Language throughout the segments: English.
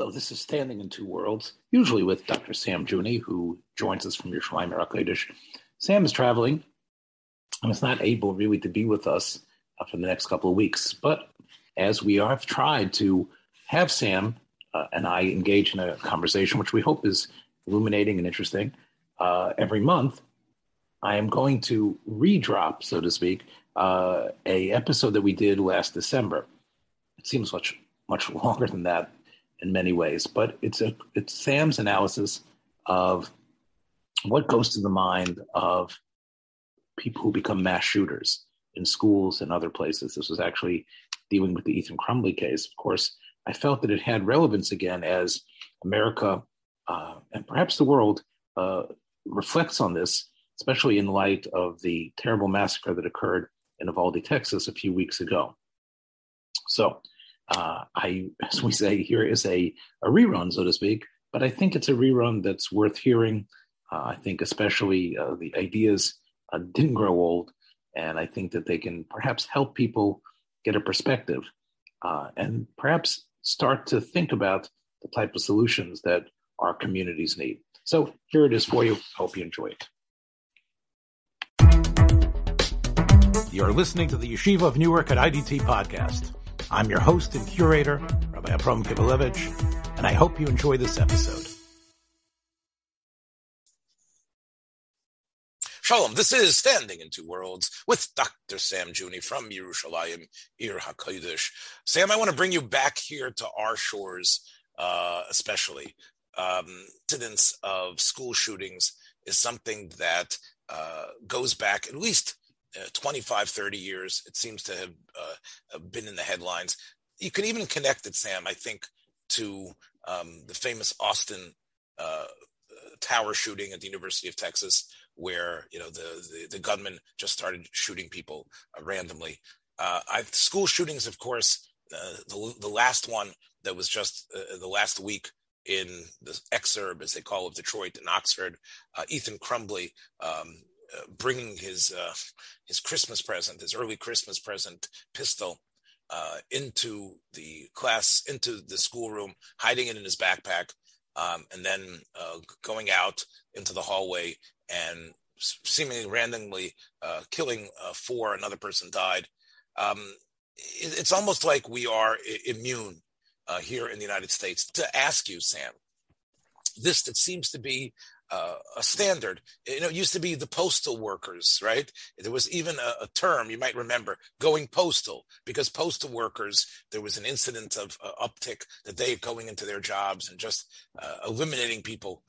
Hello, this is Standing in Two Worlds, usually with Dr. Sam Juni, who joins us from Yerushalayim HaKodesh. Sam is traveling and is not able really to be with us uh, for the next couple of weeks. But as we have tried to have Sam uh, and I engage in a conversation, which we hope is illuminating and interesting uh, every month, I am going to redrop, so to speak, uh, a episode that we did last December. It seems much much longer than that in many ways, but it's a it's Sam's analysis of what goes to the mind of people who become mass shooters in schools and other places. This was actually dealing with the Ethan Crumbley case. Of course, I felt that it had relevance again as America uh, and perhaps the world uh, reflects on this, especially in light of the terrible massacre that occurred in Uvalde, Texas, a few weeks ago. So, uh, I, as we say, here is a, a rerun, so to speak, but I think it's a rerun that's worth hearing. Uh, I think, especially, uh, the ideas uh, didn't grow old, and I think that they can perhaps help people get a perspective uh, and perhaps start to think about the type of solutions that our communities need. So, here it is for you. Hope you enjoy it. You're listening to the Yeshiva of Newark at IDT podcast. I'm your host and curator, Rabbi Abram Kibalevich, and I hope you enjoy this episode. Shalom, this is Standing in Two Worlds with Dr. Sam Juni from Yerushalayim, Ir HaKodesh. Sam, I want to bring you back here to our shores, uh, especially. Um, incidents of school shootings is something that uh, goes back at least uh, 25, 30 years. It seems to have uh, been in the headlines. You can even connect it, Sam, I think, to um, the famous Austin uh, tower shooting at the University of Texas, where you know the the, the gunman just started shooting people uh, randomly. Uh, I, school shootings, of course, uh, the the last one that was just the last week in the exurb, as they call it, Detroit and Oxford. Ethan Crumbley um, uh, bringing his uh, his Christmas present, his early Christmas present pistol uh, into the class, into the schoolroom, hiding it in his backpack, um, and then uh, going out into the hallway and seemingly randomly uh, killing four. Another person died. Um, it, it's almost like we are I- immune here in the United States. To ask you, Sam, this that seems to be uh, a standard. You know, it used to be the postal workers, right? There was even a, a, term you might remember, going postal, because postal workers, there was an incident of uh, uptick that they going into their jobs and just uh, eliminating people.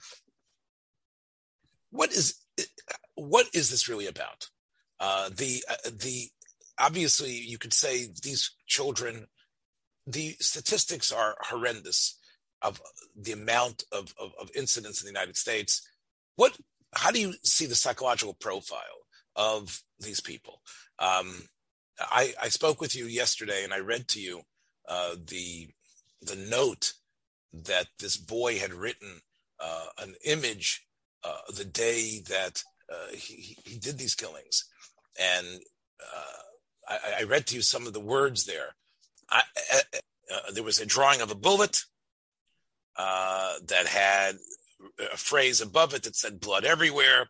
What is what is this really about? Uh, the uh, the obviously you could say these children, the statistics are horrendous of the amount of, of, of, incidents in the United States. What? How do you see the psychological profile of these people? Um, I, I, spoke with you yesterday, and I read to you uh, the the note that this boy had written, uh, an image uh, the day that uh, he, he, did these killings, and uh, I, I, read to you some of the words there. I, uh, there was a drawing of a bullet that had a phrase above it that said blood everywhere.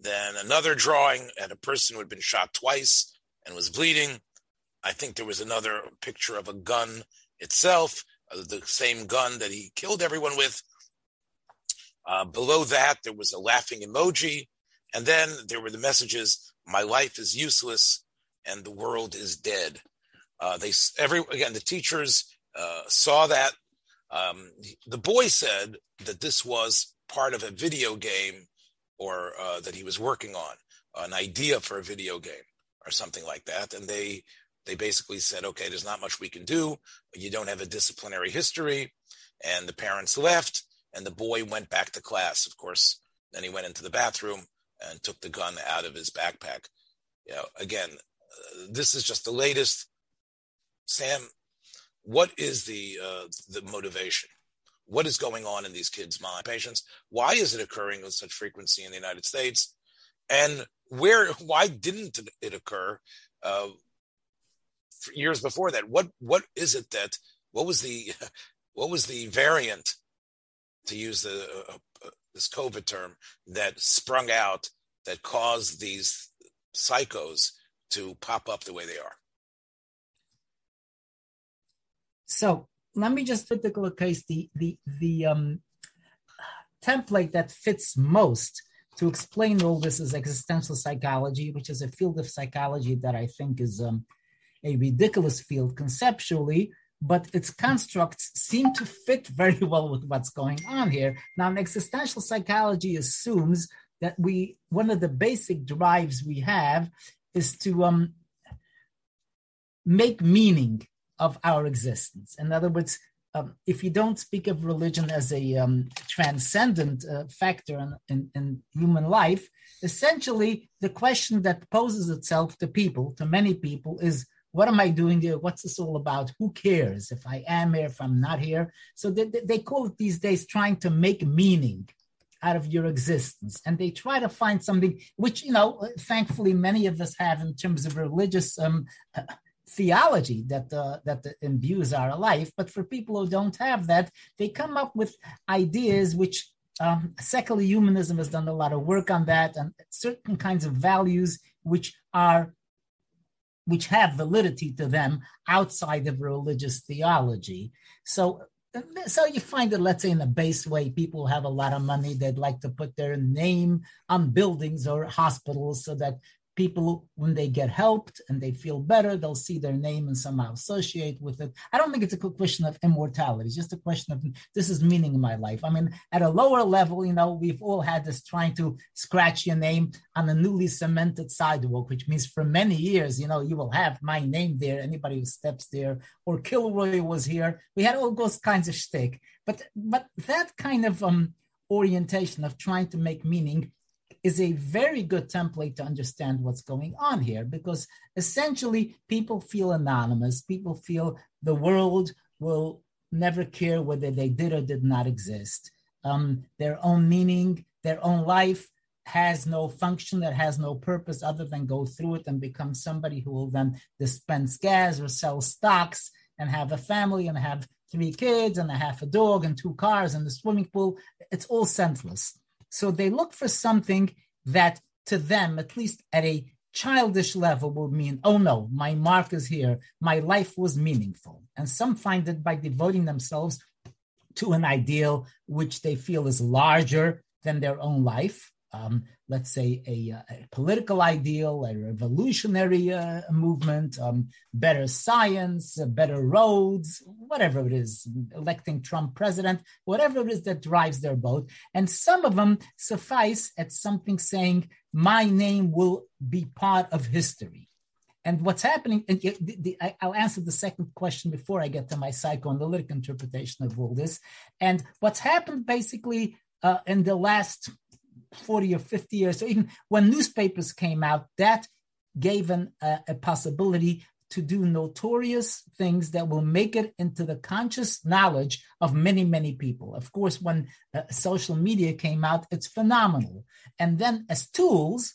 Then another drawing had a person who had been shot twice and was bleeding. I think there was another picture of a gun itself, uh, the same gun that he killed everyone with. Uh, below that, there was a laughing emoji. And then there were the messages, my life is useless and the world is dead. Uh, they every again the teachers uh, saw that um, the boy said that this was part of a video game or uh, that he was working on, an idea for a video game or something like that. And they they basically said, okay, there's not much we can do. You don't have a disciplinary history. And the parents left, and the boy went back to class. Of course, then he went into the bathroom and took the gun out of his backpack. You know, again, uh, this is just the latest. Sam, what is the uh, the motivation? What is going on in these kids' mind? Patients, why is it occurring with such frequency in the United States? And where? Why didn't it occur uh, years before that? What What is it that? What was the what was the variant, to use the uh, uh, this COVID term, that sprung out that caused these psychos to pop up the way they are? So let me just put the case the the the um, template that fits most to explain all this is existential psychology, which is a field of psychology that I think is um, a ridiculous field conceptually, but its constructs seem to fit very well with what's going on here. Now, existential psychology assumes that we one of the basic drives we have is to um, make meaning of our existence. In other words, um, if you don't speak of religion as a um, transcendent uh, factor in, in, in, human life, essentially the question that poses itself to people, to many people, is what am I doing here? What's this all about? Who cares if I am here, if I'm not here? So they, they call it these days trying to make meaning out of your existence. And they try to find something which, you know, thankfully many of us have in terms of religious um, theology that uh, that imbues our life. But for people who don't have that, they come up with ideas which um, secular humanism has done a lot of work on that, and certain kinds of values which are which have validity to them outside of religious theology. So so you find that let's say in a base way people have a lot of money they'd like to put their name on buildings or hospitals so that people when they get helped and they feel better they'll see their name and somehow associate with it. I don't think it's a question of immortality. It's just a question of this is meaning in my life. I mean at a lower level you know we've all had this trying to scratch your name on a newly cemented sidewalk which means for many years you know you will have my name there anybody who steps there or kilroy was here. We had all those kinds of shtick. But but that kind of um orientation of trying to make meaning is a very good template to understand what's going on here because essentially people feel anonymous. People feel the world will never care whether they did or did not exist. Um, their own meaning, their own life has no function, that has no purpose other than go through it and become somebody who will then dispense gas or sell stocks and have a family and have three kids and a half a dog and two cars and a swimming pool. It's all senseless. So they look for something that to them, at least at a childish level, will mean, oh no, my mark is here. My life was meaningful. And some find it by devoting themselves to an ideal which they feel is larger than their own life um, let's say, a, a, political ideal, a revolutionary uh, movement, um, better science, uh, better roads, whatever it is, electing Trump president, whatever it is that drives their boat. And some of them suffice at something saying, my name will be part of history. And what's happening, and the, the, I'll answer the second question before I get to my psychoanalytic interpretation of all this. And what's happened basically uh, in the last 40 or 50 years, so even when newspapers came out, that gave an, uh, a possibility to do notorious things that will make it into the conscious knowledge of many, many people. Of course, when uh, social media came out, it's phenomenal. And then as tools,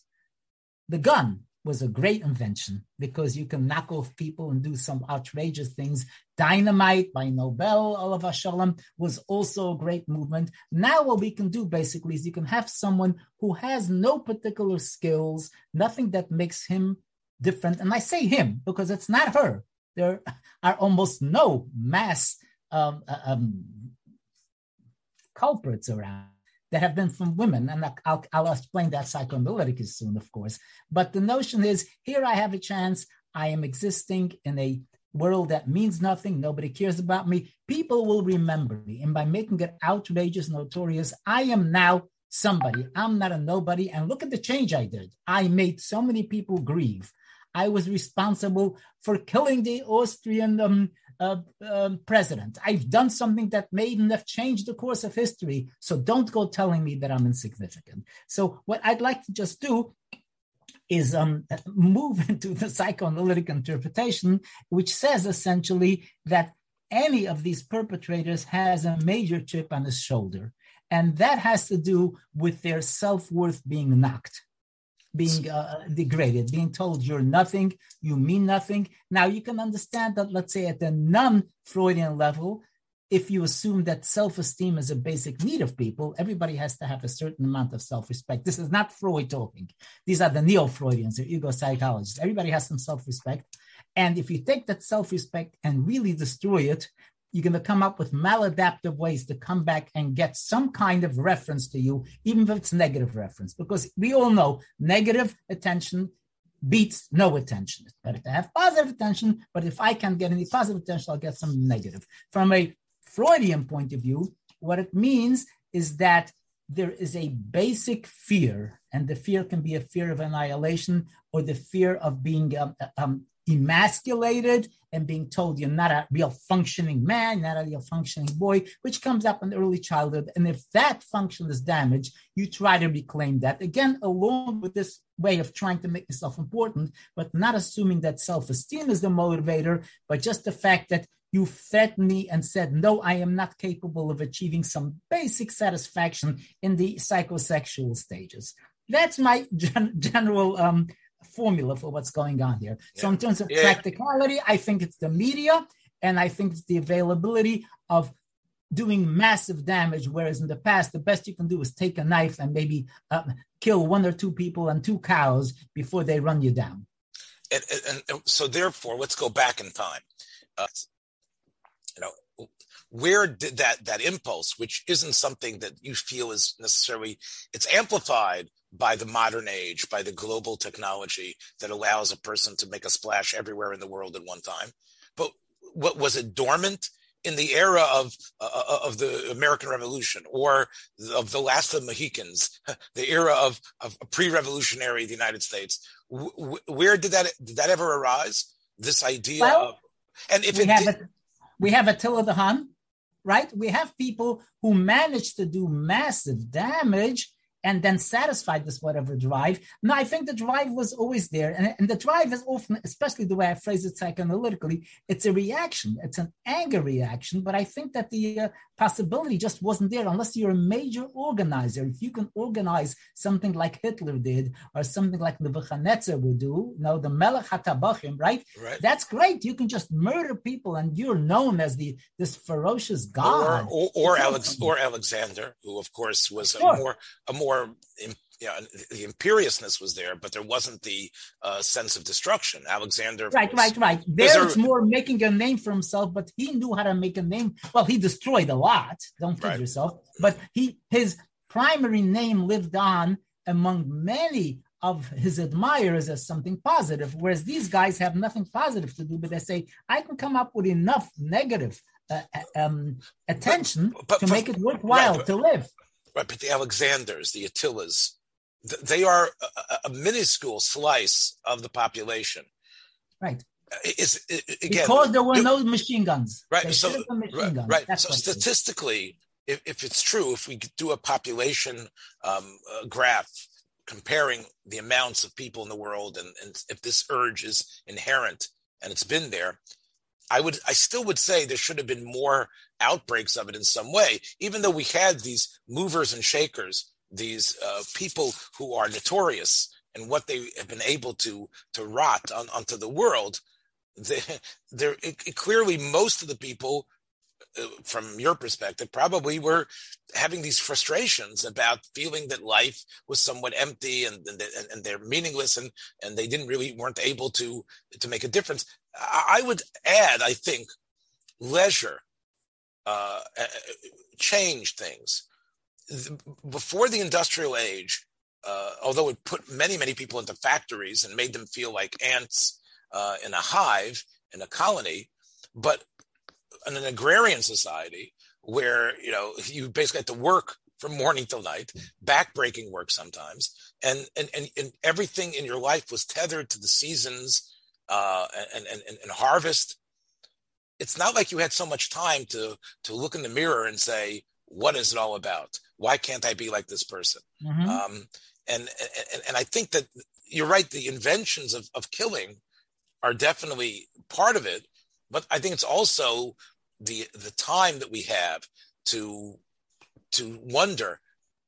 the gun was a great invention because you can knock off people and do some outrageous things. Dynamite by Nobel, alav hashalom, was also a great movement. Now, what we can do basically is you can have someone who has no particular skills, nothing that makes him different. And I say him because it's not her. There are almost no mass um, uh, um, culprits around that have been from women. And I'll, I'll explain that psychoanalytically soon, of course. But the notion is here I have a chance. I am existing in a world that means nothing. Nobody cares about me. People will remember me. And by making it outrageous, notorious, I am now somebody. I'm not a nobody. And look at the change I did. I made so many people grieve. I was responsible for killing the Austrian um, uh, um, president. I've done something that may even have changed the course of history. So don't go telling me that I'm insignificant. So what I'd like to just do is um, move into the psychoanalytic interpretation, which says essentially that any of these perpetrators has a major chip on his shoulder. And that has to do with their self worth being knocked being uh, degraded, being told you're nothing, you mean nothing. Now you can understand that, let's say, at the non-Freudian level, if you assume that self-esteem is a basic need of people, everybody has to have a certain amount of self-respect. This is not Freud talking. These are the neo-Freudians, the ego psychologists. Everybody has some self-respect. And if you take that self-respect and really destroy it, you're going to come up with maladaptive ways to come back and get some kind of reference to you, even if it's negative reference, because we all know negative attention beats no attention. It's better to have positive attention, but if I can't get any positive attention, I'll get some negative. From a Freudian point of view, what it means is that there is a basic fear, and the fear can be a fear of annihilation or the fear of being um, um, emasculated and being told you're not a real functioning man, not a real functioning boy, which comes up in early childhood. And if that function is damaged, you try to reclaim that. Again, along with this way of trying to make yourself important, but not assuming that self esteem is the motivator, but just the fact that you fed me and said, no, I am not capable of achieving some basic satisfaction in the psychosexual stages. That's my gen- general um, formula for what's going on here. Yeah. So in terms of yeah. practicality, I think it's the media and I think it's the availability of doing massive damage. Whereas in the past, the best you can do is take a knife and maybe uh, kill one or two people and two cows before they run you down. And, and, and so therefore, let's go back in time. Uh, you know, where did that that impulse, which isn't something that you feel is necessarily, it's amplified by the modern age, by the global technology that allows a person to make a splash everywhere in the world at one time. But what was it dormant in the era of uh, of the American Revolution or of the last of the Mohicans, the era of of pre-revolutionary the United States? W- where did that did that ever arise? This idea well, of and if we it have did, a, we have Attila the Hun, right? We have people who managed to do massive damage and then satisfied this whatever drive. No, I think the drive was always there. And, and, the drive is often, especially the way I phrase it psychoanalytically, it's a reaction. It's an anger reaction. But I think that the uh, possibility just wasn't there unless you're a major organizer. If you can organize something like Hitler did or something like Nebuchadnezzar would do, you know, the Melech HaTabachim, right? right? That's great. You can just murder people and you're known as the this ferocious god. Or, or, or, Alex, or Alexander, who of course was sure. a more a more you know, the imperiousness was there, but there wasn't the uh, sense of destruction. Alexander, right, right, right. There, it's more making a name for himself, but he knew how to make a name. Well, he destroyed a lot. Don't kid right. yourself. But he, his primary name lived on among many of his admirers as something positive, whereas these guys have nothing positive to do, but they say, I can come up with enough negative uh, uh um, attention but, but, to make it worthwhile right, but, to live. Right, but the Alexanders, the Attilas, they are a, a minuscule slice of the population. Right. Is again because there were no machine guns. Right. so right. Guns. right. so statistically, if, if, it's true, if we do a population um, graph comparing the amounts of people in the world, and, and if this urge is inherent and it's been there, I would I still would say there should have been more outbreaks of it in some way, even though we had these movers and shakers these uh, people who are notorious and what they have been able to to rot on, onto the world. They, they're clearly most of the people, uh, from your perspective, probably were having these frustrations about feeling that life was somewhat empty and and, and they're meaningless and and they didn't really weren't able to to make a difference. I, I would add, I think, leisure uh, uh changed things before the industrial age, uh, although it put many, many people into factories and made them feel like ants uh, in a hive, in a colony, but in an agrarian society where, you know, you basically had to work from morning till night, backbreaking work sometimes, and, and, and, and everything in your life was tethered to the seasons uh, and, and, and harvest. It's not like you had so much time to, to look in the mirror and say, what is it all about? Why can't I be like this person? Mm-hmm. Um, and, and and I think that you're right. The inventions of, of killing are definitely part of it, but I think it's also the the time that we have to to wonder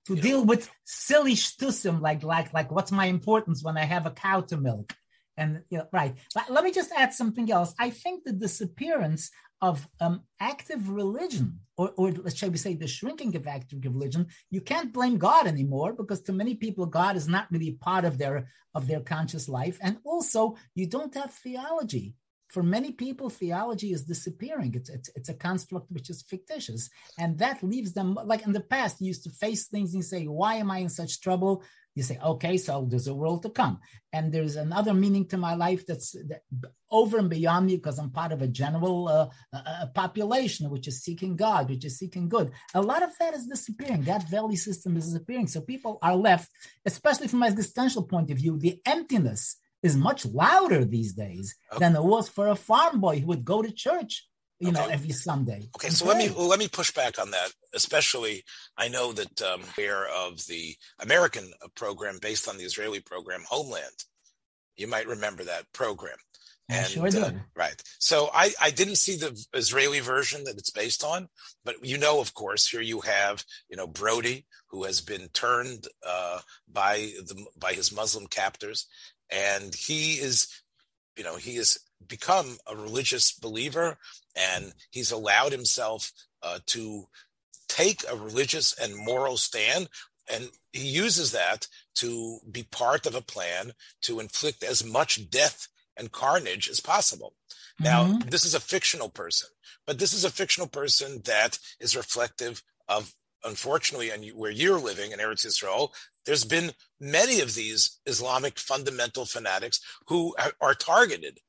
to deal know. with silly shtusim like like like what's my importance when I have a cow to milk and you know, right. But let me just add something else. I think the disappearance of um, active religion, or, or let's shall we say the shrinking of active religion, you can't blame God anymore because to many people, God is not really part of their of their conscious life. And also, you don't have theology for many people, theology is disappearing. It's, it's, it's, a construct which is fictitious. And that leaves them, like in the past, you used to face things and say, Why am I in such trouble? You say, Okay, so there's a world to come. And there's another meaning to my life that's that, over and beyond me because I'm part of a general uh, uh, population which is seeking God, which is seeking good. A lot of that is disappearing. That value system is disappearing. So people are left, especially from an existential point of view, the emptiness is much louder these days okay. than it was for a farm boy who would go to church you okay. know every sunday okay so let me let me push back on that especially i know that um aware of the american program based on the israeli program homeland you might remember that program and, sure do. Uh, right. So I, I didn't see the Israeli version that it's based on, but you know, of course, here you have, you know, Brody, who has been turned uh, by the by his Muslim captors, and he is you know he has become a religious believer and he's allowed himself uh, to take a religious and moral stand and he uses that to be part of a plan to inflict as much death and carnage as possible now mm-hmm. this is a fictional person but this is a fictional person that is reflective of unfortunately, and where you're living in Eretz Yisrael, there's been many of these Islamic fundamental fanatics who are targeted.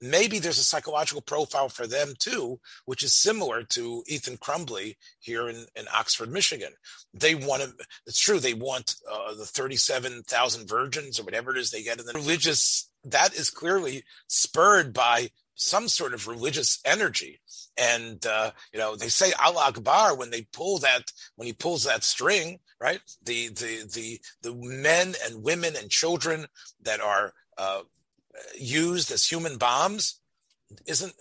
Maybe there's a psychological profile for them too, which is similar to Ethan Crumbley here in, in Oxford, Michigan. They want to, it's true, they want uh, the 37,000 virgins or whatever it is they get in the religious, that is clearly spurred by some sort of religious energy. And uh, you know, they say Allah Akbar when they pull that when he pulls that string, right? The the the the men and women and children that are uh, used as human bombs isn't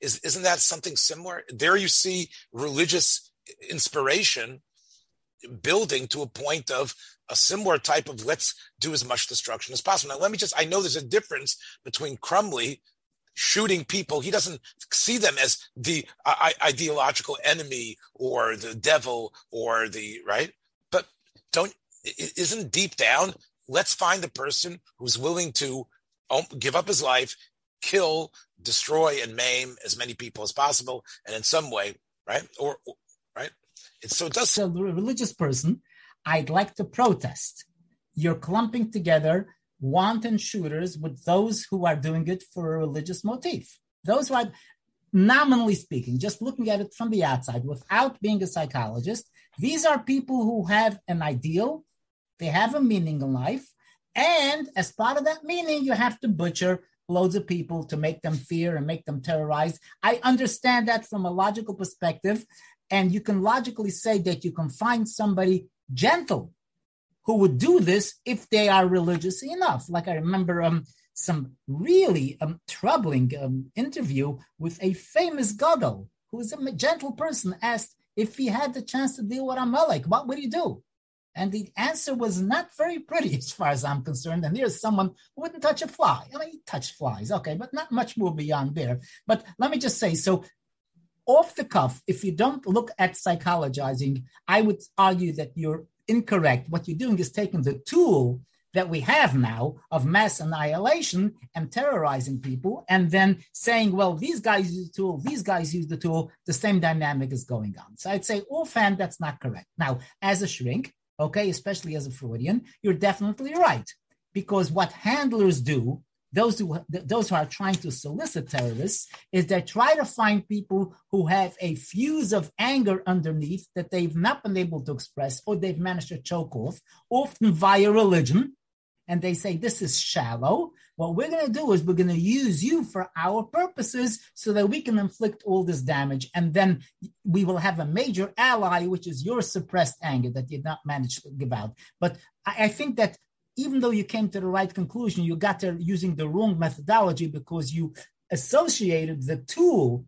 is isn't that something similar? There you see religious inspiration building to a point of a similar type of let's do as much destruction as possible. Now, let me just, I know there's a difference between Crumbley shooting people. He doesn't see them as the uh, ideological enemy or the devil or the right. But don't isn't deep down. Let's find the person who's willing to give up his life, kill, destroy, and maim as many people as possible, and in some way, right? Or, or right? It's, so it does. So, religious person, I'd like to protest. You're clumping together wanton shooters with those who are doing it for a religious motif. Those who are, nominally speaking, just looking at it from the outside without being a psychologist, these are people who have an ideal, they have a meaning in life, and as part of that meaning, you have to butcher loads of people to make them fear and make them terrorize. I understand that from a logical perspective, and you can logically say that you can find somebody gentle who would do this if they are religious enough. Like I remember um, some really um, troubling um, interview with a famous gadol who is a gentle person asked if he had the chance to deal with Amalek, what would he do? And the answer was not very pretty as far as I'm concerned. And here's someone who wouldn't touch a fly. I mean, he touched flies, okay, but not much more beyond there. But let me just say so off the cuff, if you don't look at psychologizing, I would argue that you're incorrect. What you're doing is taking the tool that we have now of mass annihilation and terrorizing people, and then saying, well, these guys use the tool, these guys use the tool, the same dynamic is going on. So I'd say offhand, that's not correct. Now, as a shrink, okay, especially as a Freudian, you're definitely right. Because what handlers do those who those who are trying to solicit terrorists is they try to find people who have a fuse of anger underneath that they've not been able to express or they've managed to choke off, often via religion. And they say, This is shallow. What we're going to do is we're going to use you for our purposes so that we can inflict all this damage. And then we will have a major ally, which is your suppressed anger that you did not manage to give out. But I, I think that even though you came to the right conclusion, you got there using the wrong methodology because you associated the tool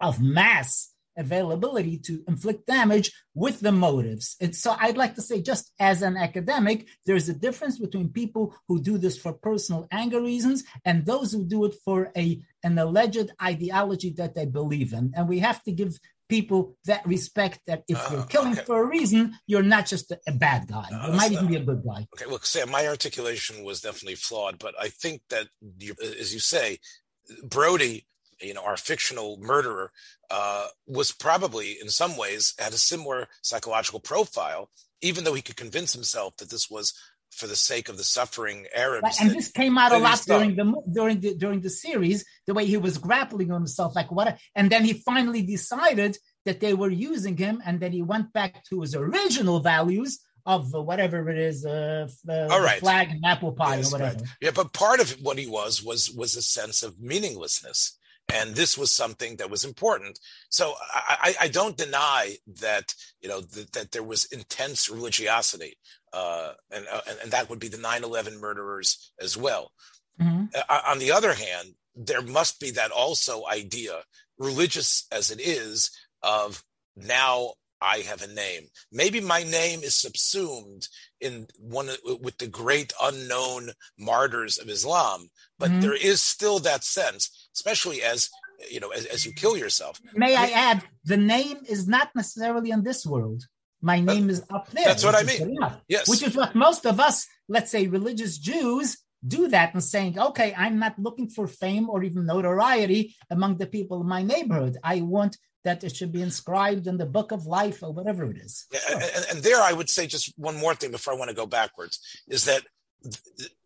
of mass availability to inflict damage with the motives. And so I'd like to say, just as an academic, there's a difference between people who do this for personal anger reasons and those who do it for a an alleged ideology that they believe in. And we have to give people that respect that if you're uh, killing okay. for a reason, you're not just a, a bad guy. you might even be a good guy. Okay, well, Sam, my articulation was definitely flawed, but I think that, you, as you say, Brody, you know, our fictional murderer, uh, was probably in some ways had a similar psychological profile, even though he could convince himself that this was for the sake of the suffering Arabs. And that, this came out a lot during the during the during the series, the way he was grappling with himself, like what, and then he finally decided that they were using him, and then he went back to his original values of whatever it is, uh, uh, All right. flag and apple pie yes, or whatever. Right. Yeah, but part of what he was was was a sense of meaninglessness and this was something that was important. So I, I don't deny that you know that, that there was intense religiosity, uh, and, uh, and that would be the 9/11 murderers as well. Mm-hmm. Uh, on the other hand, there must be that also idea, religious as it is, of now I have a name. Maybe my name is subsumed in one with the great unknown martyrs of Islam, but mm-hmm. there is still that sense, especially as you know, as, as, you kill yourself. May I add, the name is not necessarily in this world. My name is up there. That's what I mean. Yes, which is what most of us, let's say, religious Jews, do that and saying, okay, I'm not looking for fame or even notoriety among the people in my neighborhood. I want that it should be inscribed in the book of life or whatever it is. Yeah, and, and, there, I would say just one more thing before I want to go backwards is that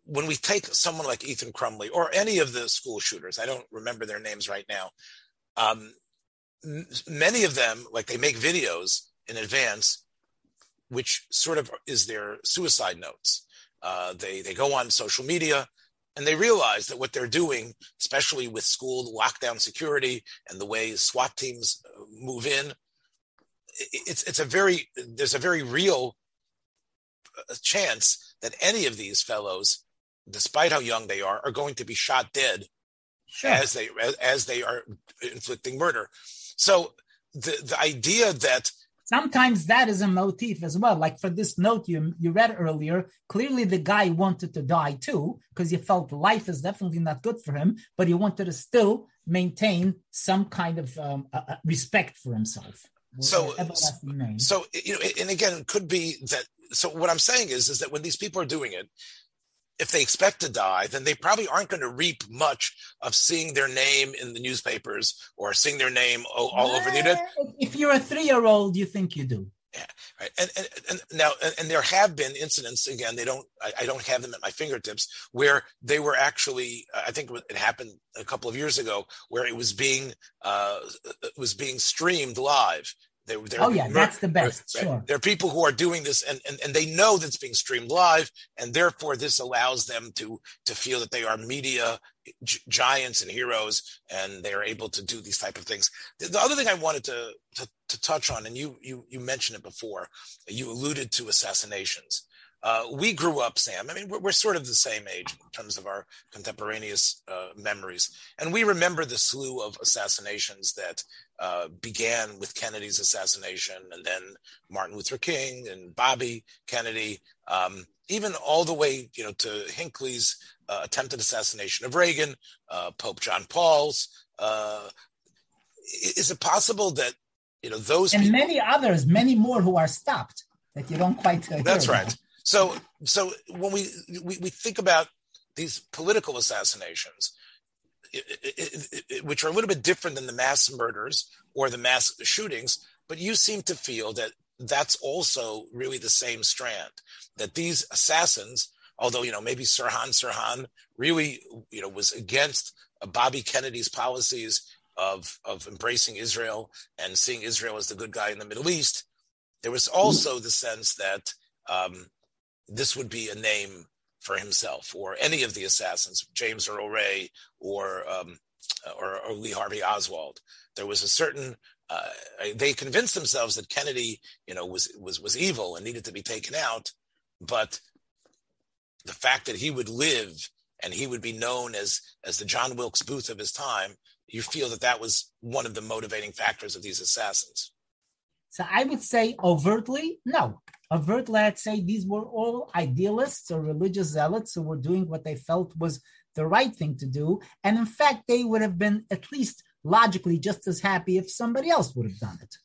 when we take someone like Ethan Crumbley or any of the school shooters, I don't remember their names right now. Um, many of them, like they make videos in advance, which sort of is their suicide notes. Uh, they they go on social media and they realize that what they're doing, especially with school lockdown security and the way SWAT teams uh, move in, it's it's a very there's a very real uh, chance that any of these fellows, despite how young they are, are going to be shot dead sure. as they as, as they are inflicting murder. So the the idea that sometimes that is a motif as well. Like for this note you you read earlier, clearly the guy wanted to die too because he felt life is definitely not good for him, but he wanted to still maintain some kind of um, uh, respect for himself. So, so you know, and again, it could be that. So what I'm saying is, is that when these people are doing it, if they expect to die, then they probably aren't going to reap much of seeing their name in the newspapers or seeing their name all, all over the internet. If you're a three-year-old, you think you do. Yeah, right. And, and, and now, and, and, there have been incidents. Again, they don't. I, I, don't have them at my fingertips where they were actually. I think it happened a couple of years ago where it was being uh, it was being streamed live, oh yeah, that's the best. Right? Sure. There are people who are doing this, and, and and they know that it's being streamed live, and therefore this allows them to to feel that they are media g- giants and heroes, and they are able to do these type of things. The, the other thing I wanted to, to to touch on, and you you you mentioned it before, you alluded to assassinations. Uh, we grew up, Sam. I mean, we're, we're, sort of the same age in terms of our contemporaneous uh, memories, and we remember the slew of assassinations that uh, began with Kennedy's assassination, and then Martin Luther King and Bobby Kennedy, um, even all the way, you know, to Hinckley's uh, attempted assassination of Reagan, uh, Pope John Paul's. is it possible that you know those and people- many others, many more who are stopped that you don't quite. That's right. So, so when we, we, we think about these political assassinations, it, it, it, which are a little bit different than the mass murders or the mass shootings, but you seem to feel that that's also really the same strand. That these assassins, although you know maybe Sirhan Sirhan really you know was against Bobby Kennedy's policies of of embracing Israel and seeing Israel as the good guy in the Middle East, there was also the sense that um, this would be a name for himself or any of the assassins, James Earl Ray or um, or, or, Lee Harvey Oswald. There was a certain uh, they convinced themselves that Kennedy, you know, was was was evil and needed to be taken out, but the fact that he would live and he would be known as as the John Wilkes Booth of his time, you feel that that was one of the motivating factors of these assassins. So I would say overtly, no. Overtly, I'd say these were all idealists or religious zealots who were doing what they felt was the right thing to do. And in fact, they would have been at least logically just as happy if somebody else would have done it.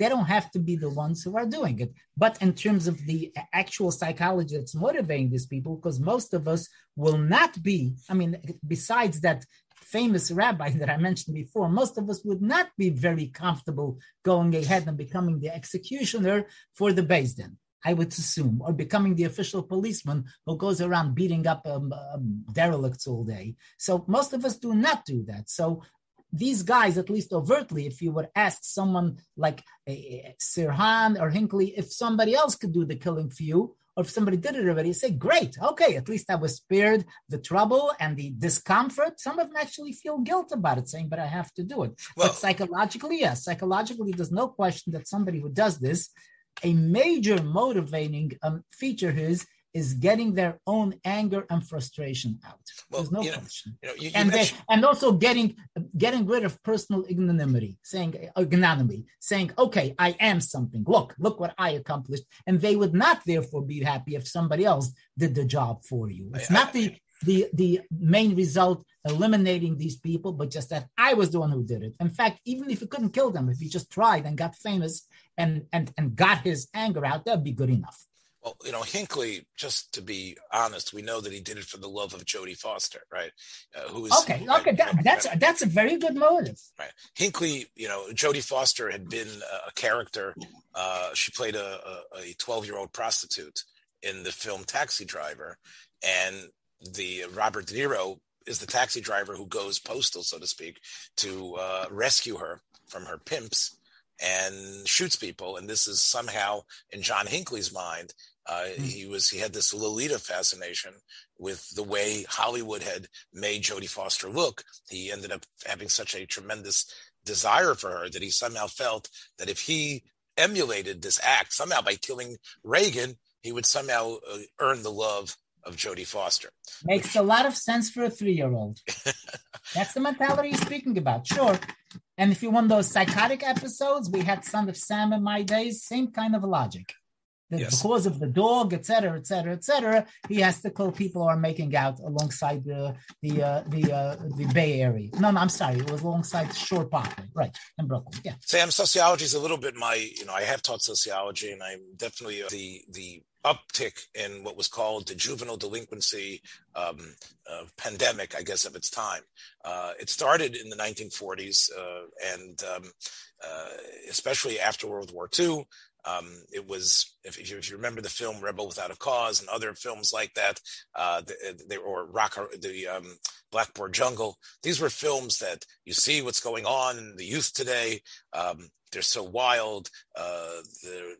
They don't have to be the ones who are doing it. But in terms of the actual psychology that's motivating these people, because most of us will not be, I mean, besides that famous rabbi that I mentioned before, most of us would not be very comfortable going ahead and becoming the executioner for the Beis. I would assume, or becoming the official policeman who goes around beating up um, um, derelicts all day. So most of us do not do that. So these guys, at least overtly, if you would ask someone like uh, Sirhan or Hinckley if somebody else could do the killing for you, or if somebody did it already, say, great, okay, at least I was spared the trouble and the discomfort. Some of them actually feel guilt about it, saying, but I have to do it. Well, but psychologically, yes, psychologically, there's no question that somebody who does this, a major motivating um, feature is is getting their own anger and frustration out. Well, There's no you know, question. You know, you, you and, they, and also getting getting rid of personal ignominy, saying uh, ignominy, saying, "Okay, I am something. Look, look what I accomplished." And they would not therefore be happy if somebody else did the job for you. It's I, not I, the the the main result eliminating these people, but just that I was the one who did it. In fact, even if you couldn't kill them, if he just tried and got famous and and and got his anger out, that'd be good enough. Well, you know, Hinckley, just to be honest, we know that he did it for the love of Jodie Foster, right? Uh, who is okay? Okay, that, that's that's a very good motive. Right, Hinckley, you know, Jodie Foster had been a character. Uh, she played a a twelve year old prostitute in the film Taxi Driver, and the Robert De Niro is the taxi driver who goes postal, so to speak, to uh, rescue her from her pimps and shoots people. And this is somehow in John Hinckley's mind uh, mm-hmm. He was he had this Lolita fascination with the way Hollywood had made Jodie Foster look. He ended up having such a tremendous desire for her that he somehow felt that if he emulated this act somehow by killing Reagan, he would somehow uh, earn the love of Jodie Foster. Makes a lot of sense for a three-year-old. That's the mentality he's speaking about. Sure. And if you want those psychotic episodes, we had Son of Sam in my days, same kind of logic yes. because of the dog, etc., etc., etc., he has to kill people who are making out alongside the the uh, the uh, the Bay Area. No, no, I'm sorry, it was alongside Shore Parkway, right, in Brooklyn. Yeah. Sam, sociology is a little bit my, you know, I have taught sociology, and I'm definitely uh, the the uptick in what was called the juvenile delinquency um, uh, pandemic, I guess, of its time. Uh, it started in the 1940s, uh, and um, uh, especially after World War II, um, it was, if, if, you, if, you, remember the film Rebel Without a Cause and other films like that, uh, they, or Rock, the um, Blackboard Jungle. These were films that you see what's going on in the youth today. Um, they're so wild. Uh,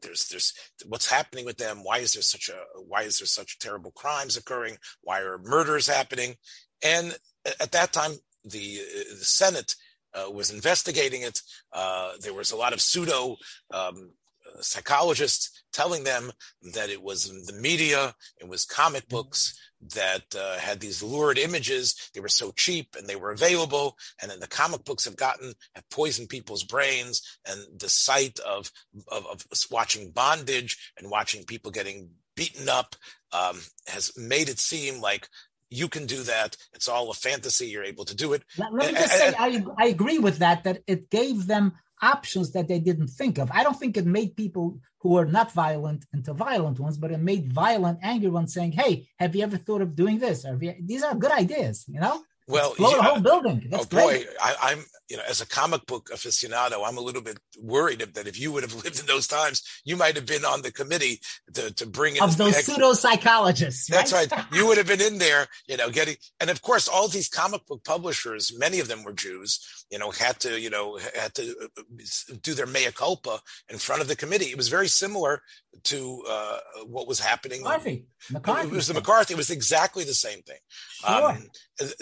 there's, there's what's happening with them. Why is there such a, why is there such terrible crimes occurring? Why are murders happening? And at that time, the, the Senate uh, was investigating it. Uh, there was a lot of pseudo um, psychologists telling them that it was the media, it was comic books that uh, had these lurid images. They were so cheap and they were available. And then the comic books have gotten, have poisoned people's brains. And the sight of, of, of watching bondage and watching people getting beaten up um, has made it seem like you can do that. It's all a fantasy. You're able to do it. Let, let me just say, I, I agree with that, that it gave them options that they didn't think of. I don't think it made people who are not violent into violent ones, but it made violent, angry ones saying, "Hey, have you ever thought of doing this?" Or, These are good ideas, you know. Well, blow yeah, the whole building. That's oh boy, I, am you know as a comic book aficionado, I'm a little bit worried that if you would have lived in those times, you might have been on the committee to, to bring in of those pseudo psychologists. That's right. You would have been in there, you know, getting and of course all these comic book publishers, many of them were Jews, you know, had to you know had to uh, do their mea culpa in front of the committee. It was very similar to uh, what was happening. McCarthy. McCarthy. It was the McCarthy. It was exactly the same thing. Sure. Um,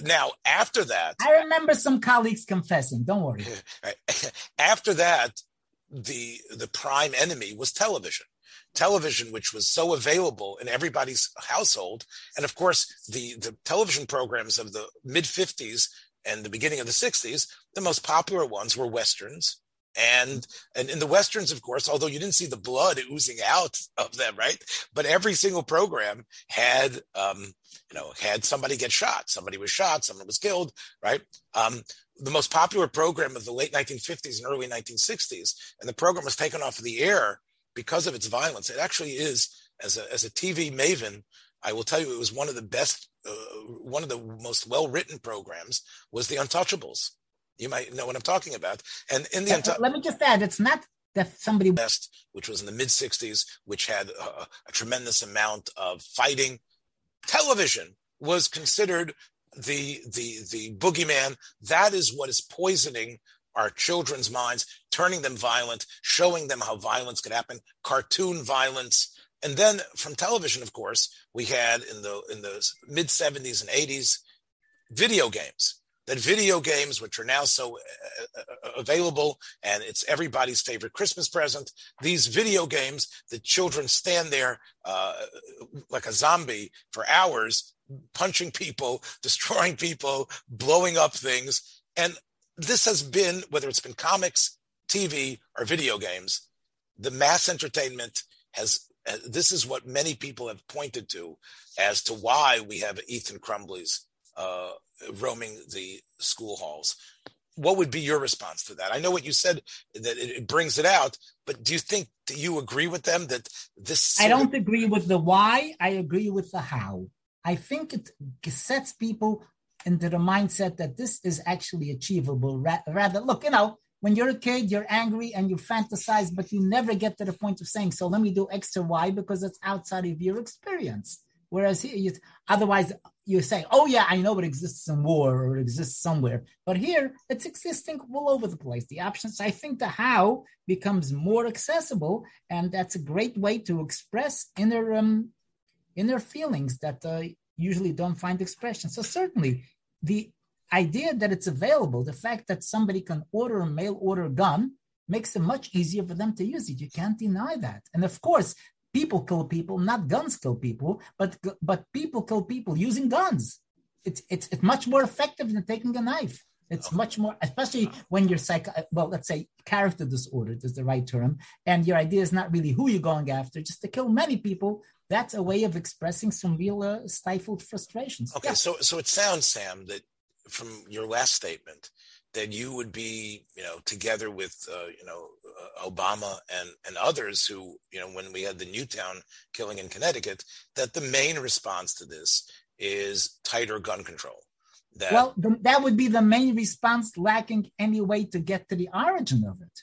now, after that, I remember some colleagues confessing. Don't worry. After that, the the prime enemy was television. Television, which was so available in everybody's household, and of course, the the television programs of the mid '50s and the beginning of the '60s, the most popular ones were westerns And and in the westerns, of course, although you didn't see the blood oozing out of them, right? But every single program had, um, you know, had somebody get shot. Somebody was shot. Someone was killed, right? Um, the most popular program of the late 1950s and early 1960s, and the program was taken off of the air because of its violence. It actually is, as a as a TV maven, I will tell you, it was one of the best, uh, one of the most well written programs was The Untouchables you might know what I'm talking about. And in the entire, let me just add, it's not that somebody West, which was in the mid '60s, which had a, a tremendous amount of fighting. Television was considered the the the boogeyman. That is what is poisoning our children's minds, turning them violent, showing them how violence could happen, cartoon violence. And then from television, of course, we had in the in the mid 70s and 80s video games that video games, which are now so uh, uh, available and it's everybody's favorite Christmas present, these video games, the children stand there uh, like a zombie for hours, punching people, destroying people, blowing up things. And this has been, whether it's been comics, TV, or video games, the mass entertainment has uh, this is what many people have pointed to as to why we have Ethan Crumbley's uh, roaming the school halls. What would be your response to that? I know what you said that it, brings it out, but do you think do you agree with them that this? I don't of- agree with the why. I agree with the how. I think it sets people into the mindset that this is actually achievable. Rather, look, you know, when you're a kid, you're angry and you fantasize, but you never get to the point of saying, "So let me do X or Y," because it's outside of your experience. Whereas here, you, otherwise, you say, oh, yeah, I know it exists in war or it exists somewhere. But here, it's existing all over the place. The options, I think the how becomes more accessible. And that's a great way to express inner, um, inner feelings that uh, usually don't find expression. So, certainly, the idea that it's available, the fact that somebody can order a mail order gun, makes it much easier for them to use it. You can't deny that. And of course, people kill people, not guns kill people, but but people kill people using guns. It's it's it's much more effective than taking a knife. It's much more, especially when you're psych. Well, let's say character disordered is the right term, and your idea is not really who you're going after, just to kill many people. That's a way of expressing some real uh, stifled frustrations. Okay, yeah. so so it sounds, Sam, that from your last statement, that you would be, you know, together with, uh, you know, Uh, Obama and and others who, you know, when we had the Newtown killing in Connecticut, that the main response to this is tighter gun control. That, well, the, that would be the main response, lacking any way to get to the origin of it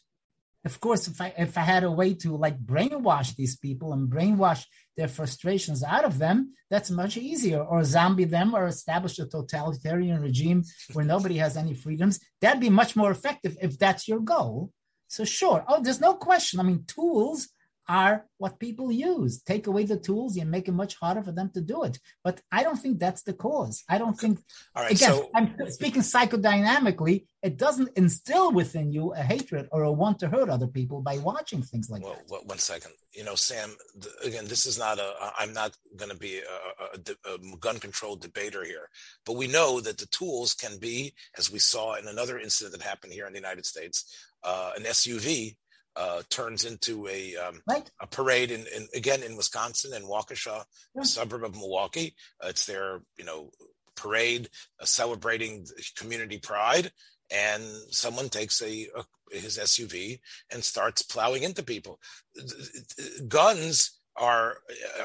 of course, if I if I had a way to like brainwash these people and brainwash their frustrations out of them, that's much easier. Or zombie them or establish a totalitarian regime where nobody has any freedoms. That'd be much more effective if that's your goal. So sure. Oh, there's no question. I mean, tools are what people use. Take away the tools, you make it much harder for them to do it. But I don't think that's the cause. I don't think, All right. again, so, I'm speaking psychodynamically, it doesn't instill within you a hatred or a want to hurt other people by watching things like well, that. Well, one second. You know, Sam, the, again, this is not a, I'm not going to be a, a, a gun control debater here, but we know that the tools can be, as we saw in another incident that happened here in the United States, uh, an SUV uh, turns into a um, right. a parade in, in, again in Wisconsin in Waukesha, yeah. a suburb of Milwaukee. Uh, it's their you know parade uh, celebrating community pride, and someone takes a, a, his SUV and starts plowing into people. Guns are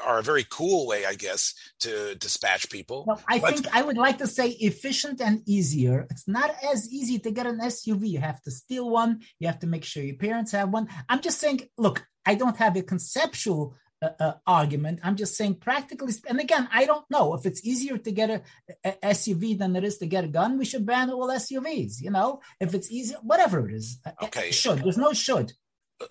are a very cool way, I guess, to dispatch people. Well, I but, think I would like to say efficient and easier. It's not as easy to get an SUV. You have to steal one. You have to make sure your parents have one. I'm just saying. Look, I don't have a conceptual uh, uh, argument. I'm just saying practically. And again, I don't know if it's easier to get a, a, SUV than it is to get a gun. We should ban all SUVs. You know, if it's easy, whatever it is. Okay. Should there's no should.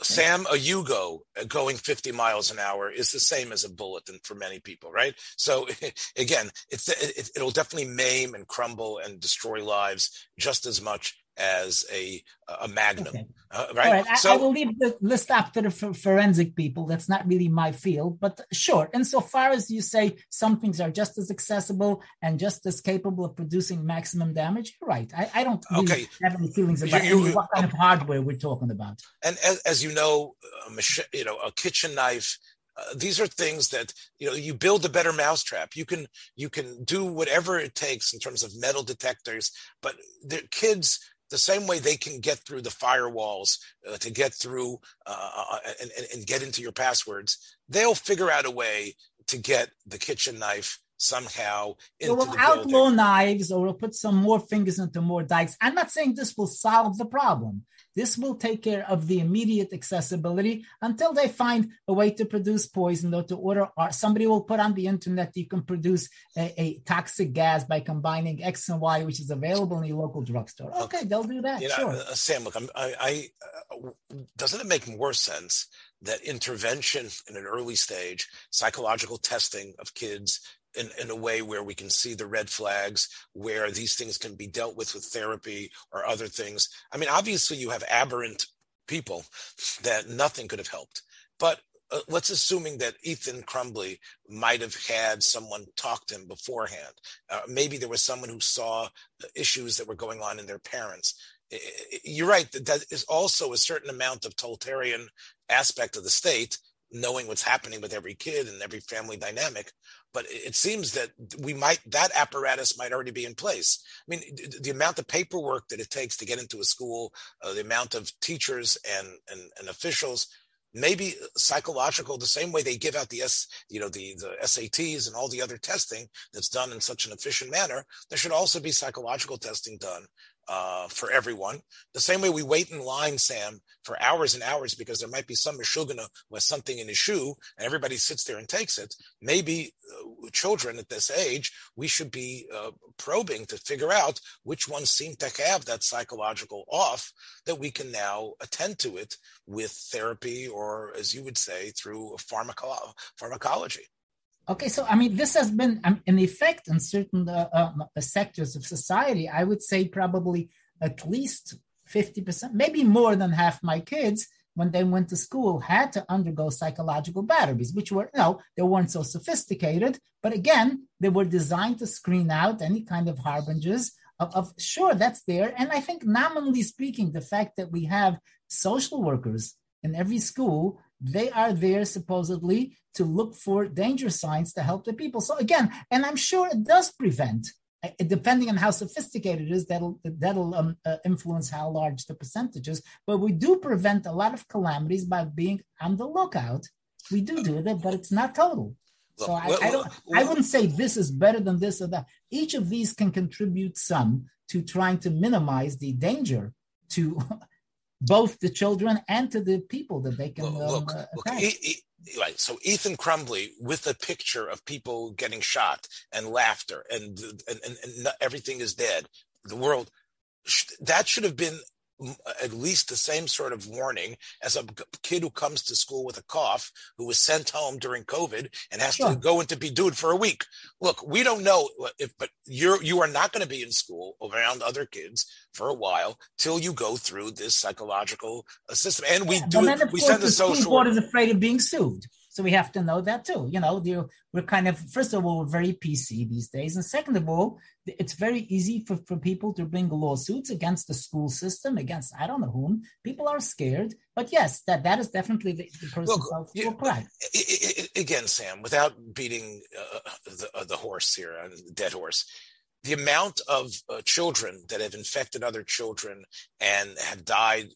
Sam, a Yugo uh, going 50 miles an hour is the same as a bullet for many people, right? So again, it's it, it'll definitely maim and crumble and destroy lives just as much as a a magnum, okay. uh, right? Right. I, so, I will leave the list up to the forensic people. That's not really my field, but sure. Insofar as you say some things are just as accessible and just as capable of producing maximum damage, you're right. I, I don't really okay. have any feelings about you, you, what kind of hardware we're talking about. And as, as you know, a mach- you know, a kitchen knife uh, these are things that you know you build a better mousetrap you can you can do whatever it takes in terms of metal detectors but the kids the same way they can get through the firewalls uh, to get through uh, uh and, and, and get into your passwords they'll figure out a way to get the kitchen knife somehow into so we'll outlaw knives or we'll put some more fingers into more dikes. I'm not saying this will solve the problem this will take care of the immediate accessibility until they find a way to produce poison or to order or somebody will put on the internet you can produce a, a toxic gas by combining X and Y, which is available in your local drugstore. Okay, they'll do that. You know, sure. Uh, Sam, look, I'm, I, I uh, doesn't it make more sense that intervention in an early stage, psychological testing of kids in, in a way where we can see the red flags, where these things can be dealt with with therapy or other things. I mean, obviously, you have aberrant people that nothing could have helped. But uh, let's assuming that Ethan Crumbley might have had someone talk to him beforehand. Uh, maybe there was someone who saw issues that were going on in their parents. You're right. That, that is also a certain amount of totalitarian aspect of the state, knowing what's happening with every kid and every family dynamic but it seems that we might that apparatus might already be in place. I mean the amount of paperwork that it takes to get into a school uh, the amount of teachers and, and, and officials maybe psychological the same way they give out the s you know the the sats and all the other testing that's done in such an efficient manner there should also be psychological testing done uh, for everyone. The same way we wait in line, Sam, for hours and hours because there might be some meshugana with something in his shoe and everybody sits there and takes it. Maybe uh, children at this age, we should be uh, probing to figure out which ones seem to have that psychological off that we can now attend to it with therapy or, as you would say, through pharmaco- pharmacology. Okay, so I mean, this has been um, an effect in certain uh, uh, sectors of society. I would say probably at least 50%, maybe more than half my kids, when they went to school, had to undergo psychological batteries, which were, you know, they weren't so sophisticated. But again, they were designed to screen out any kind of harbingers of, of sure, that's there. And I think, nominally speaking, the fact that we have social workers in every school they are there supposedly to look for danger signs to help the people. So again, and I'm sure it does prevent, uh, depending on how sophisticated it is, that'll that'll um, uh, influence how large the percentages. But we do prevent a lot of calamities by being on the lookout. We do do that, but it's not total. So I, I don't. I wouldn't say this is better than this or that. Each of these can contribute some to trying to minimize the danger to both the children and to the people that they can um, look, look e- e- right. So Ethan Crumbley with a picture of people getting shot and laughter and, and, and, and everything is dead. The world that should have been at least the same sort of warning as a kid who comes to school with a cough who was sent home during COVID and has sure. to go into biddud for a week. Look, we don't know if, but you're you are not going to be in school around other kids for a while till you go through this psychological uh, system. And we yeah, do. Then, we send the, the social board is afraid of being sued. So we have to know that too. You know, we're kind of, first of all, we're very PC these days. And second of all, it's very easy for, for people to bring lawsuits against the school system, against I don't know whom. People are scared. But yes, that, that is definitely the, the person Look, pride. Again, Sam, without beating uh, the, uh, the horse here, uh, the dead horse, the amount of uh, children that have infected other children and have died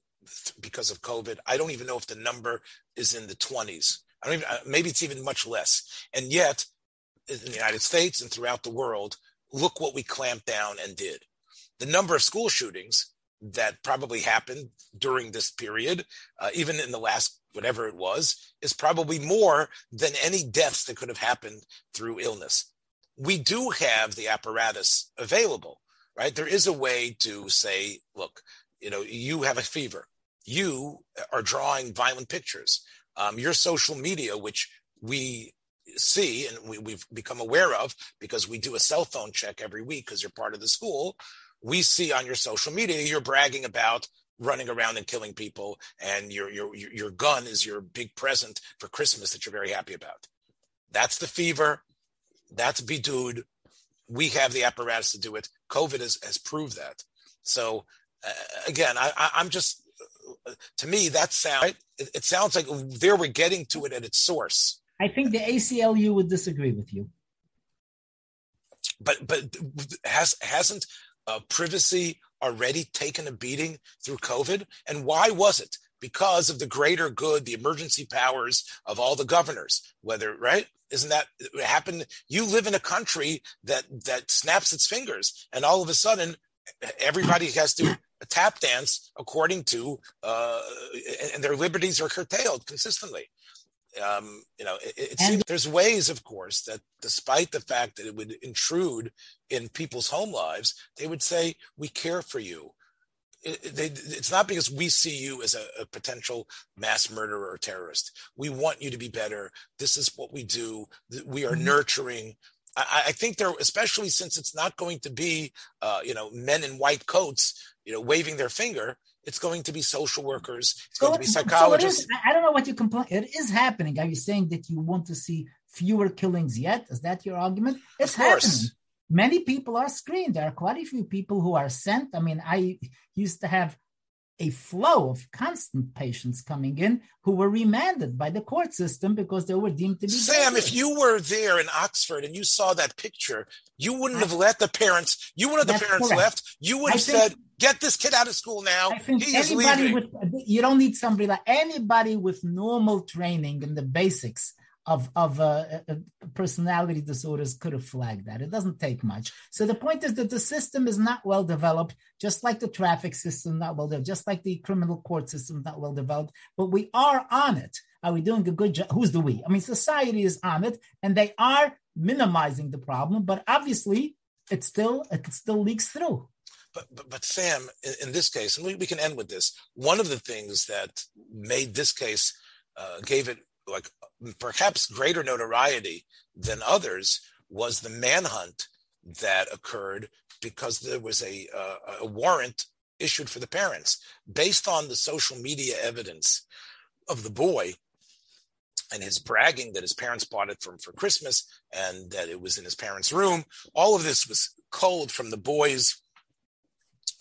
because of COVID, I don't even know if the number is in the 20s. I don't even, uh, maybe it's even much less. And yet, in the United States and throughout the world, look what we clamped down and did. The number of school shootings that probably happened during this period, uh, even in the last whatever it was, is probably more than any deaths that could have happened through illness. We do have the apparatus available, right? There is a way to say, look, you know, you have a fever. You are drawing violent pictures um, your social media, which we see and we, we've become aware of because we do a cell phone check every week because you're part of the school. we see on your social media you're bragging about running around and killing people, and your your your gun is your big present for Christmas that you're very happy about. That's the fever. That's bidud. We have the apparatus to do it. COVID has, has proved that. So uh, again, I, am just to me that sound it, it sounds like there we're getting to it at its source. I think the ACLU would disagree with you. But but has hasn't uh, privacy already taken a beating through COVID? And why was it? Because of the greater good, the emergency powers of all the governors, whether, right? Isn't that happened? You live in a country that, that snaps its fingers and all of a sudden everybody has to tap dance according to, uh, and their liberties are curtailed consistently um, you know, it, it seems there's ways, of course, that despite the fact that it would intrude in people's home lives, they would say, "We care for you." It, they, it's not because we see you as a, a, potential mass murderer or terrorist. We want you to be better. This is what we do. We are mm-hmm. nurturing. I, I, think there, especially since it's not going to be, uh, you know, men in white coats, you know, waving their finger it's going to be social workers. It's so, going to be psychologists. So I don't know what you complain. It is happening. Are you saying that you want to see fewer killings yet? Is that your argument? It's happening. Many people are screened. There are quite a few people who are sent. I mean, I used to have a flow of constant patients coming in who were remanded by the court system because they were deemed to be. Sam, dangerous. if you were there in Oxford and you saw that picture, you wouldn't I, have let the parents. You wouldn't have the parents correct. left. You would have said, "Get this kid out of school now." I think he anybody with you don't need somebody like anybody with normal training in the basics of of uh, uh, personality disorders could have flagged that. It doesn't take much. So the point is that the system is not well developed, just like the traffic system not well developed, just like the criminal court system not well developed. But we are on it. Are we doing a good job? Who's the we? I mean, society is on it, and they are minimizing the problem. But obviously, it still it still leaks through. But, but, but Sam, in, in, this case, and we, we can end with this. One of the things that made this case uh, gave it like perhaps greater notoriety than others was the manhunt that occurred because there was a, uh, a warrant issued for the parents based on the social media evidence of the boy and his bragging that his parents bought it from for Christmas and that it was in his parents' room. All of this was cold from the boy's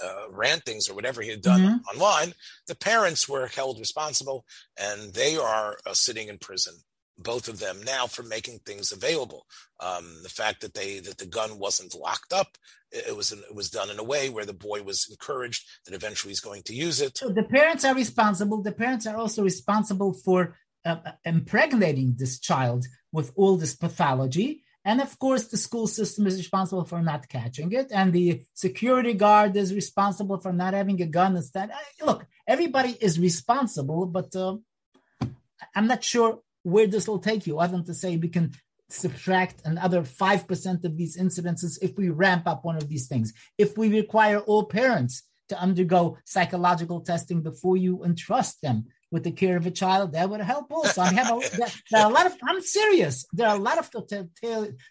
uh, rantings or whatever he had done mm-hmm. online, the parents were held responsible and they are uh, sitting in prison both of them now for making things available. Um, the fact that they that the gun wasn't locked up, it, it was it was done in a way where the boy was encouraged that eventually he's going to use it. So the parents are responsible. The parents are also responsible for uh, impregnating this child with all this pathology. And of course, the school system is responsible for not catching it, and the security guard is responsible for not having a gun instead. Look, everybody is responsible, but uh, I'm not sure where this will take you, other than to say we can subtract another 5% of these incidences if we ramp up one of these things. If we require all parents to undergo psychological testing before you entrust them with the care of a child, that would help also. I have a, there, are a lot of, I'm serious. There are a lot of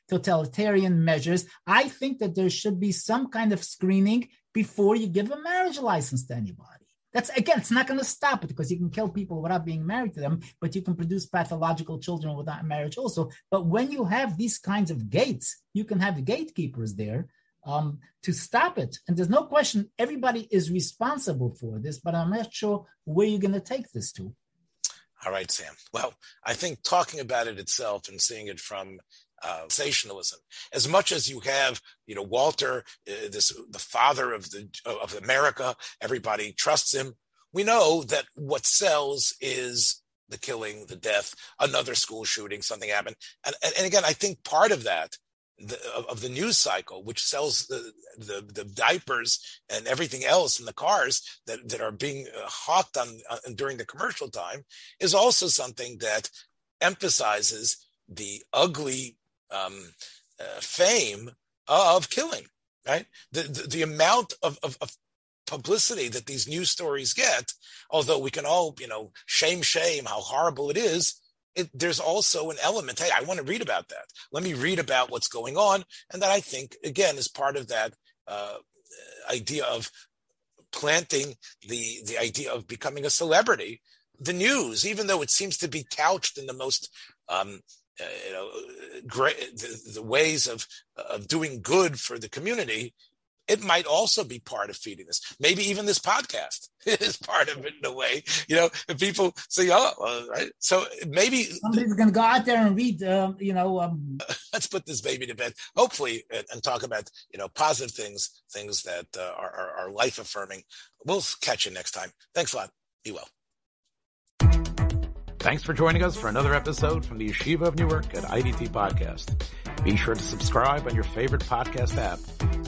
totalitarian measures. I think that there should be some kind of screening before you give a marriage license to anybody. That's again, it's not going to stop it because you can kill people without being married to them, but you can produce pathological children without marriage also. But when you have these kinds of gates, you can have gatekeepers there um, to stop it. And there's no question everybody is responsible for this, but I'm not sure where you're going to take this to. All right, Sam. Well, I think talking about it itself and seeing it from uh, sensationalism, as much as you have, you know, Walter, uh, this the father of the of America, everybody trusts him. We know that what sells is the killing, the death, another school shooting, something happened, and and, and again, I think part of that the, of the news cycle, which sells the, the, the diapers and everything else in the cars that that are being uh, hawked on uh, during the commercial time, is also something that emphasizes the ugly um, uh, fame of killing. Right, the the, the amount of, of, of publicity that these news stories get, although we can all, you know, shame, shame how horrible it is, it, there's also an element hey i want to read about that. Let me read about what's going on and that i think again is part of that uh, idea of planting the the idea of becoming a celebrity, the news, even though it seems to be couched in the most um, uh, you know great the, the ways of of doing good for the community, it might also be part of feeding this. Maybe even this podcast is part of it in a way. You know, if people say, "Oh, well, right," so maybe somebody's going to go out there and read. Um, you know, um... let's put this baby to bed. Hopefully, and, and talk about you know positive things, things that uh, are, are, are life affirming. We'll catch you next time. Thanks a lot. Be well. Thanks for joining us for another episode from the Yeshiva of Newark at IDT Podcast. Be sure to subscribe on your favorite podcast app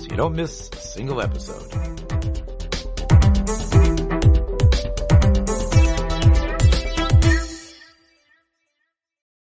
so you don't miss a single episode.